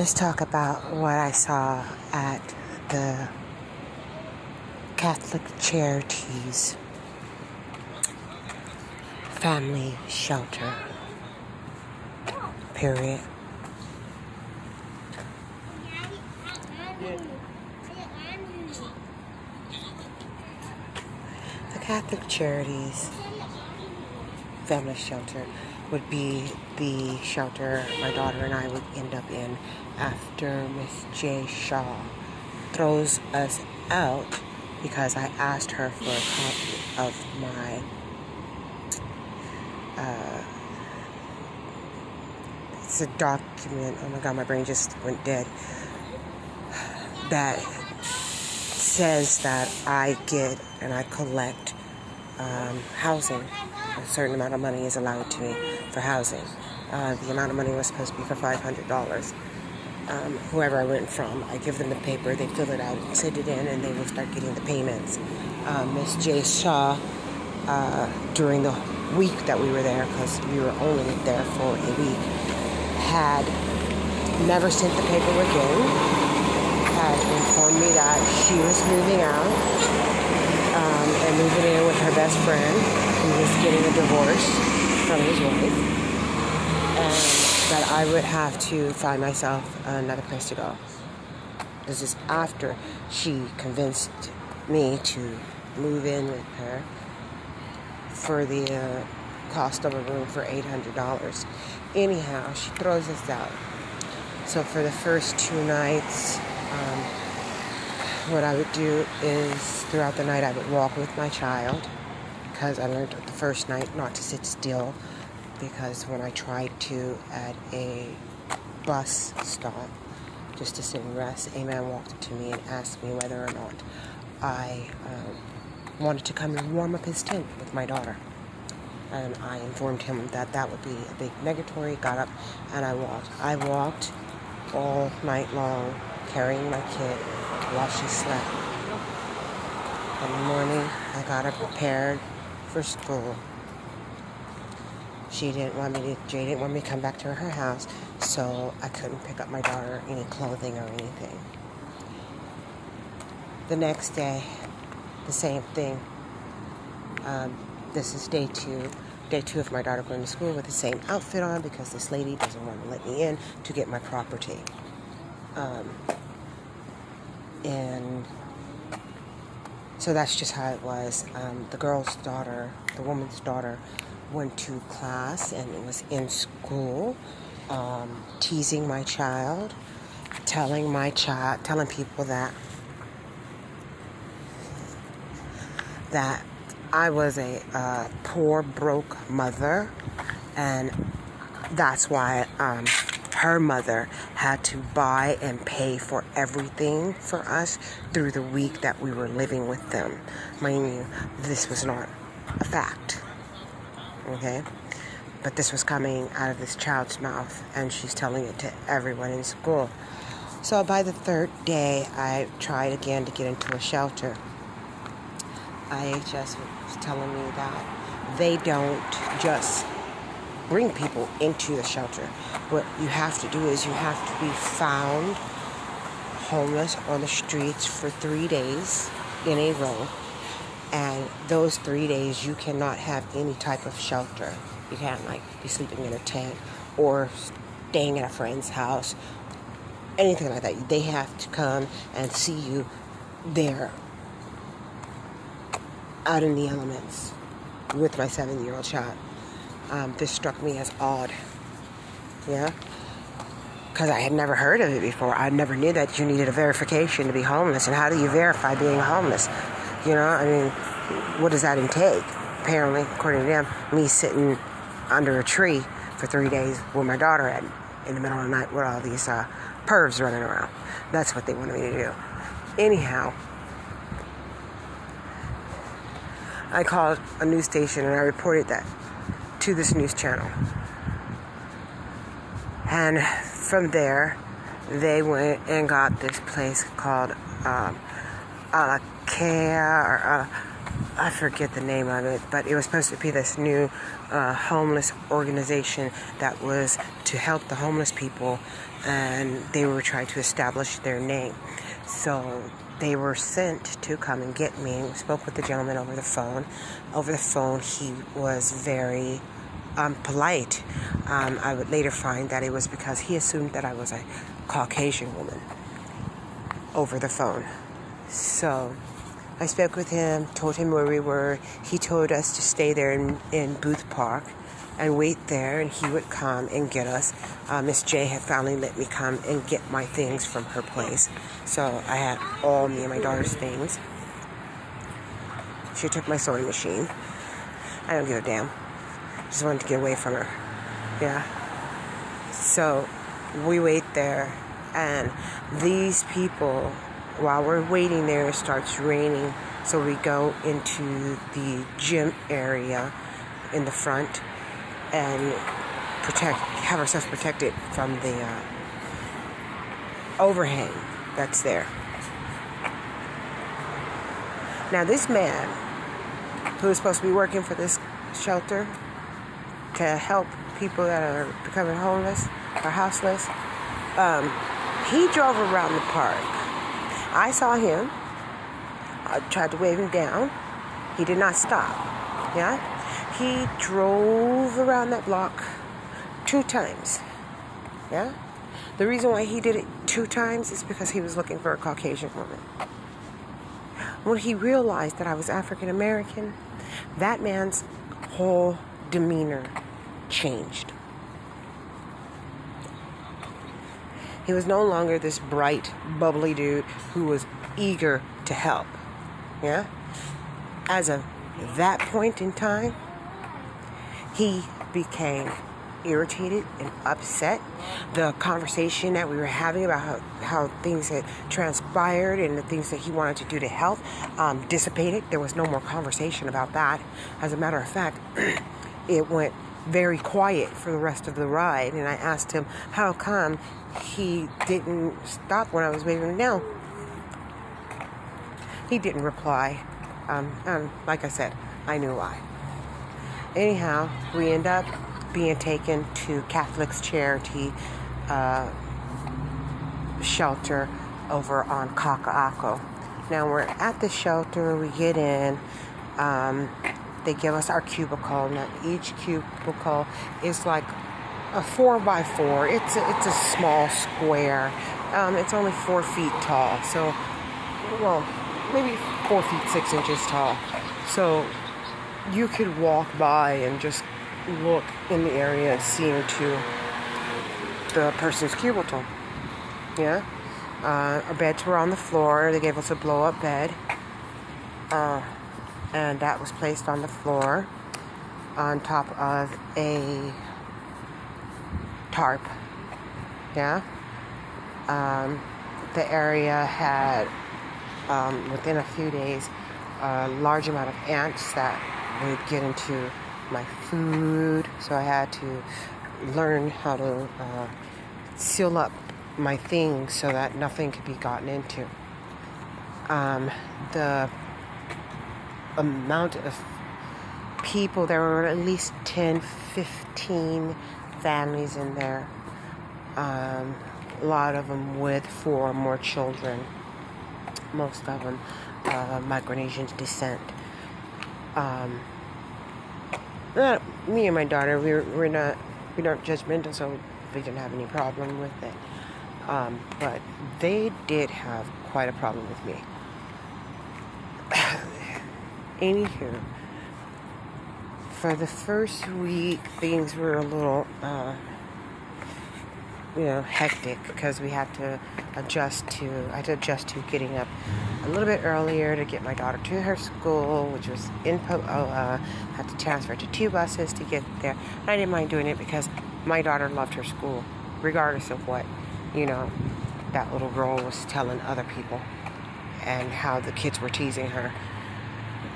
Let's talk about what I saw at the Catholic Charities Family Shelter. Period. The Catholic Charities Family Shelter would be the shelter my daughter and I would end up in after Miss J. Shaw throws us out because I asked her for a copy of my uh, it's a document. Oh my god, my brain just went dead. That says that I get and I collect um, housing. A certain amount of money is allowed to me for housing. Uh, the amount of money was supposed to be for $500. Um, whoever I rent from, I give them the paper, they fill it out, send it in, and they will start getting the payments. Uh, Miss J. Shaw, uh, during the week that we were there, because we were only there for a week, had never sent the paperwork in, had informed me that she was moving out moving in with her best friend, who was getting a divorce from his wife and that I would have to find myself another place to go. This is after she convinced me to move in with her for the uh, cost of a room for $800. Anyhow, she throws us out. So for the first two nights, um, what I would do is throughout the night I would walk with my child because I learned the first night not to sit still because when I tried to at a bus stop just to sit and rest, a man walked up to me and asked me whether or not I um, wanted to come and warm up his tent with my daughter. And I informed him that that would be a big negatory. Got up and I walked. I walked all night long carrying my kid while she slept. In the morning, I got her prepared for school she didn't want me to Jay didn't want me to come back to her house, so I couldn't pick up my daughter any clothing or anything. The next day, the same thing. Um, this is day two. Day two of my daughter going to school with the same outfit on because this lady doesn't want to let me in to get my property. Um, and so that's just how it was. Um, the girl's daughter, the woman's daughter, went to class and was in school, um, teasing my child, telling my child, telling people that that I was a uh, poor, broke mother, and that's why um, her mother had to buy and pay for everything for us through the week that we were living with them. Mind you, this was not a fact okay? But this was coming out of this child's mouth, and she's telling it to everyone in school. So by the third day, I tried again to get into a shelter. IHS was telling me that they don't just bring people into the shelter. What you have to do is you have to be found homeless on the streets for three days in a row. And those three days you cannot have any type of shelter. You can't like be sleeping in a tent or staying at a friend's house anything like that. They have to come and see you there out in the elements with my seven year old child um, this struck me as odd yeah because I had never heard of it before. I never knew that you needed a verification to be homeless. And how do you verify being homeless? You know, I mean, what does that entail? Apparently, according to them, me sitting under a tree for three days with my daughter at in the middle of the night with all these uh, pervs running around. That's what they wanted me to do. Anyhow, I called a news station and I reported that to this news channel. And from there, they went and got this place called um, Alakea or uh, I forget the name of it, but it was supposed to be this new uh, homeless organization that was to help the homeless people, and they were trying to establish their name. So they were sent to come and get me. We spoke with the gentleman over the phone. Over the phone, he was very um, polite. Um, I would later find that it was because he assumed that I was a Caucasian woman over the phone. So I spoke with him, told him where we were. He told us to stay there in, in Booth Park and wait there, and he would come and get us. Uh, Miss J had finally let me come and get my things from her place. So I had all me and my daughter's things. She took my sewing machine. I don't give a damn. Just wanted to get away from her. Yeah. So we wait there, and these people, while we're waiting there, it starts raining. So we go into the gym area in the front and protect, have ourselves protected from the uh, overhang that's there. Now, this man who is supposed to be working for this shelter to help people that are becoming homeless or houseless, um, he drove around the park. I saw him. I tried to wave him down. He did not stop. Yeah? He drove around that block two times. Yeah? The reason why he did it two times is because he was looking for a Caucasian woman. When he realized that I was African American, that man's whole demeanor changed. He was no longer this bright, bubbly dude who was eager to help. Yeah? As of that point in time, he became irritated and upset. The conversation that we were having about how, how things had transpired and the things that he wanted to do to help um, dissipated. There was no more conversation about that. As a matter of fact, it went very quiet for the rest of the ride. And I asked him how come he didn't stop when I was waving him down. He didn't reply. Um, and like I said, I knew why. Anyhow, we end up being taken to Catholic's Charity uh, shelter over on Kaka'ako. Now we're at the shelter, we get in, um, they give us our cubicle. Now each cubicle is like a four by four. It's a, it's a small square. Um, it's only four feet tall, so well, maybe four feet six inches tall. So you could walk by and just look in the area and see into the person's cubicle. Yeah. Uh, our beds were on the floor. They gave us a blow up bed. Uh, and that was placed on the floor on top of a tarp. Yeah. Um, the area had, um, within a few days, a large amount of ants that would get into my food, so I had to learn how to uh, seal up my things so that nothing could be gotten into. Um, the amount of people, there were at least 10, 15 families in there. Um, a lot of them with four or more children. Most of them uh, Micronesian descent. Um, me and my daughter. We're we're not we aren't judgmental, so we didn't have any problem with it. Um, but they did have quite a problem with me. Anywho, for the first week, things were a little, uh, you know, hectic because we had to adjust to. I had to adjust to getting up a little bit earlier to get my daughter to her school, which was in Pauoa. Had to transfer to two buses to get there. I didn't mind doing it because my daughter loved her school, regardless of what, you know, that little girl was telling other people and how the kids were teasing her.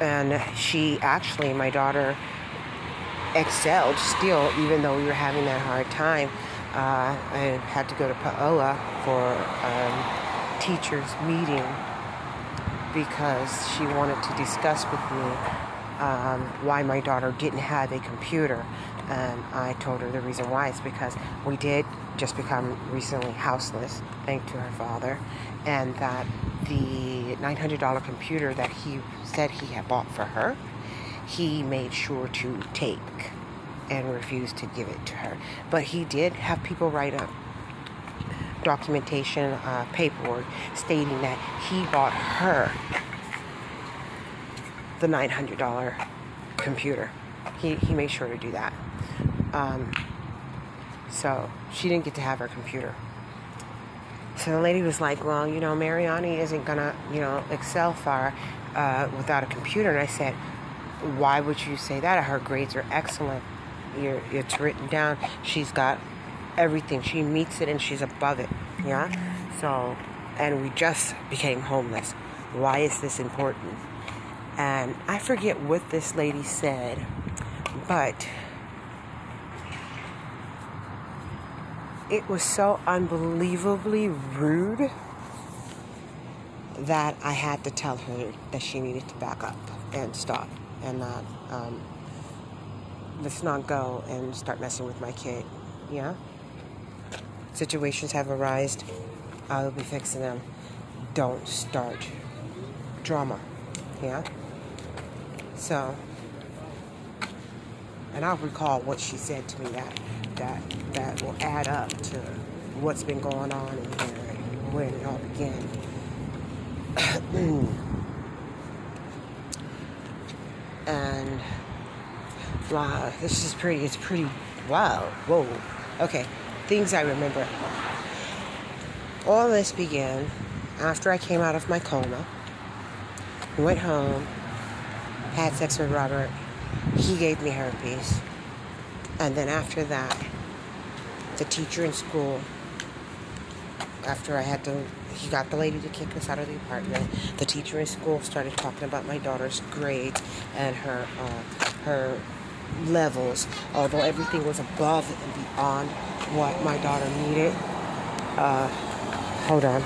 And she actually, my daughter, excelled still, even though we were having that hard time. Uh, I had to go to Pauoa for um, teachers' meeting because she wanted to discuss with me um, why my daughter didn't have a computer. And I told her the reason why is because we did just become recently houseless, thanks to her father, and that the $900 computer that he said he had bought for her, he made sure to take and refused to give it to her. But he did have people write up documentation, uh, paperwork stating that he bought her the $900 computer. He, he made sure to do that. Um, so she didn't get to have her computer. So the lady was like, Well, you know, Mariani isn't gonna, you know, excel far uh, without a computer. And I said, Why would you say that? Her grades are excellent. You're, it's written down. She's got everything. She meets it and she's above it. Yeah? So, and we just became homeless. Why is this important? And I forget what this lady said, but it was so unbelievably rude that I had to tell her that she needed to back up and stop and not, um, let's not go and start messing with my kid. Yeah? Situations have arisen. I'll be fixing them. Don't start drama. Yeah? So, and I'll recall what she said to me that that that will add up to what's been going on in here and when it all began. and wow, this is pretty. It's pretty. Wow. Whoa. Okay. Things I remember. All this began after I came out of my coma. Went home had sex with Robert. He gave me herpes. And then after that, the teacher in school, after I had to, he got the lady to kick us out of the apartment. The teacher in school started talking about my daughter's grades and her, uh, her levels, although everything was above and beyond what my daughter needed. Uh, hold on.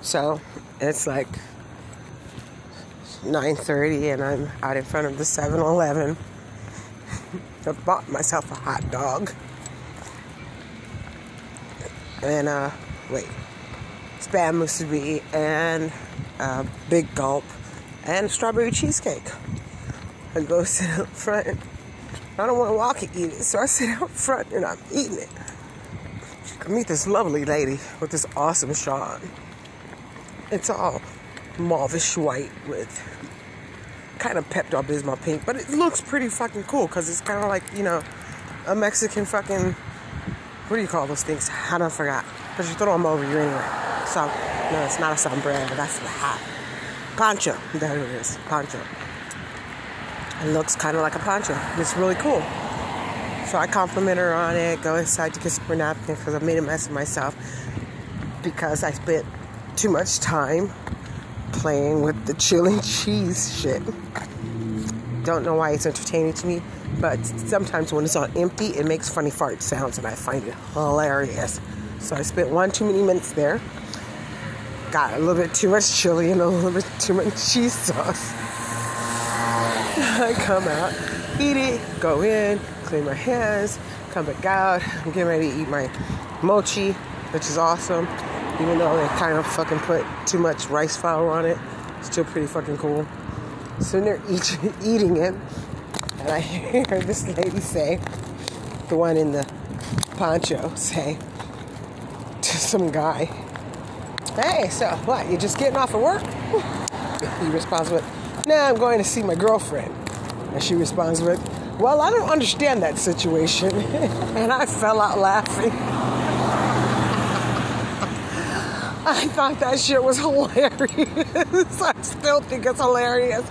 So it's like 9.30 and I'm out in front of the 7-Eleven. I bought myself a hot dog. And, uh, wait. Spam musubi and a big gulp and strawberry cheesecake. I go sit up front. I don't want to walk and eat it, so I sit out front and I'm eating it. I meet this lovely lady with this awesome shawl. It's all mauvish white with kind of Pepto Bismol pink, but it looks pretty fucking cool because it's kind of like you know a Mexican fucking what do you call those things? I don't forgot because you throw them over you anyway. So no, it's not a sombrero. That's the hat. Poncho. There it is. Poncho. It looks kind of like a poncho. It's really cool. So I compliment her on it. Go inside to kiss her napkin because I made a mess of myself because I spent too much time playing with the chili cheese shit. Don't know why it's entertaining to me, but sometimes when it's on empty, it makes funny fart sounds, and I find it hilarious. So I spent one too many minutes there. Got a little bit too much chili and a little bit too much cheese sauce. I come out, eat it, go in, clean my hands, come back out. I'm getting ready to eat my mochi, which is awesome even though they kind of fucking put too much rice flour on it, it's still pretty fucking cool. So they're eating it, and I hear this lady say, the one in the poncho, say to some guy, "Hey, so what? You just getting off of work?" He responds with, "Nah, I'm going to see my girlfriend," and she responds with, "Well, I don't understand that situation," and I fell out laughing. I thought that shit was hilarious. I still think it's hilarious.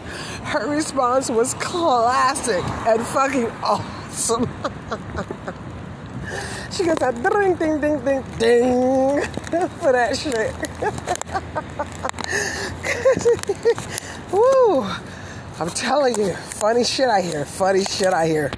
Her response was classic and fucking awesome. she got that ding, ding, ding, ding, ding for that shit. Woo! I'm telling you, funny shit I hear. Funny shit I hear.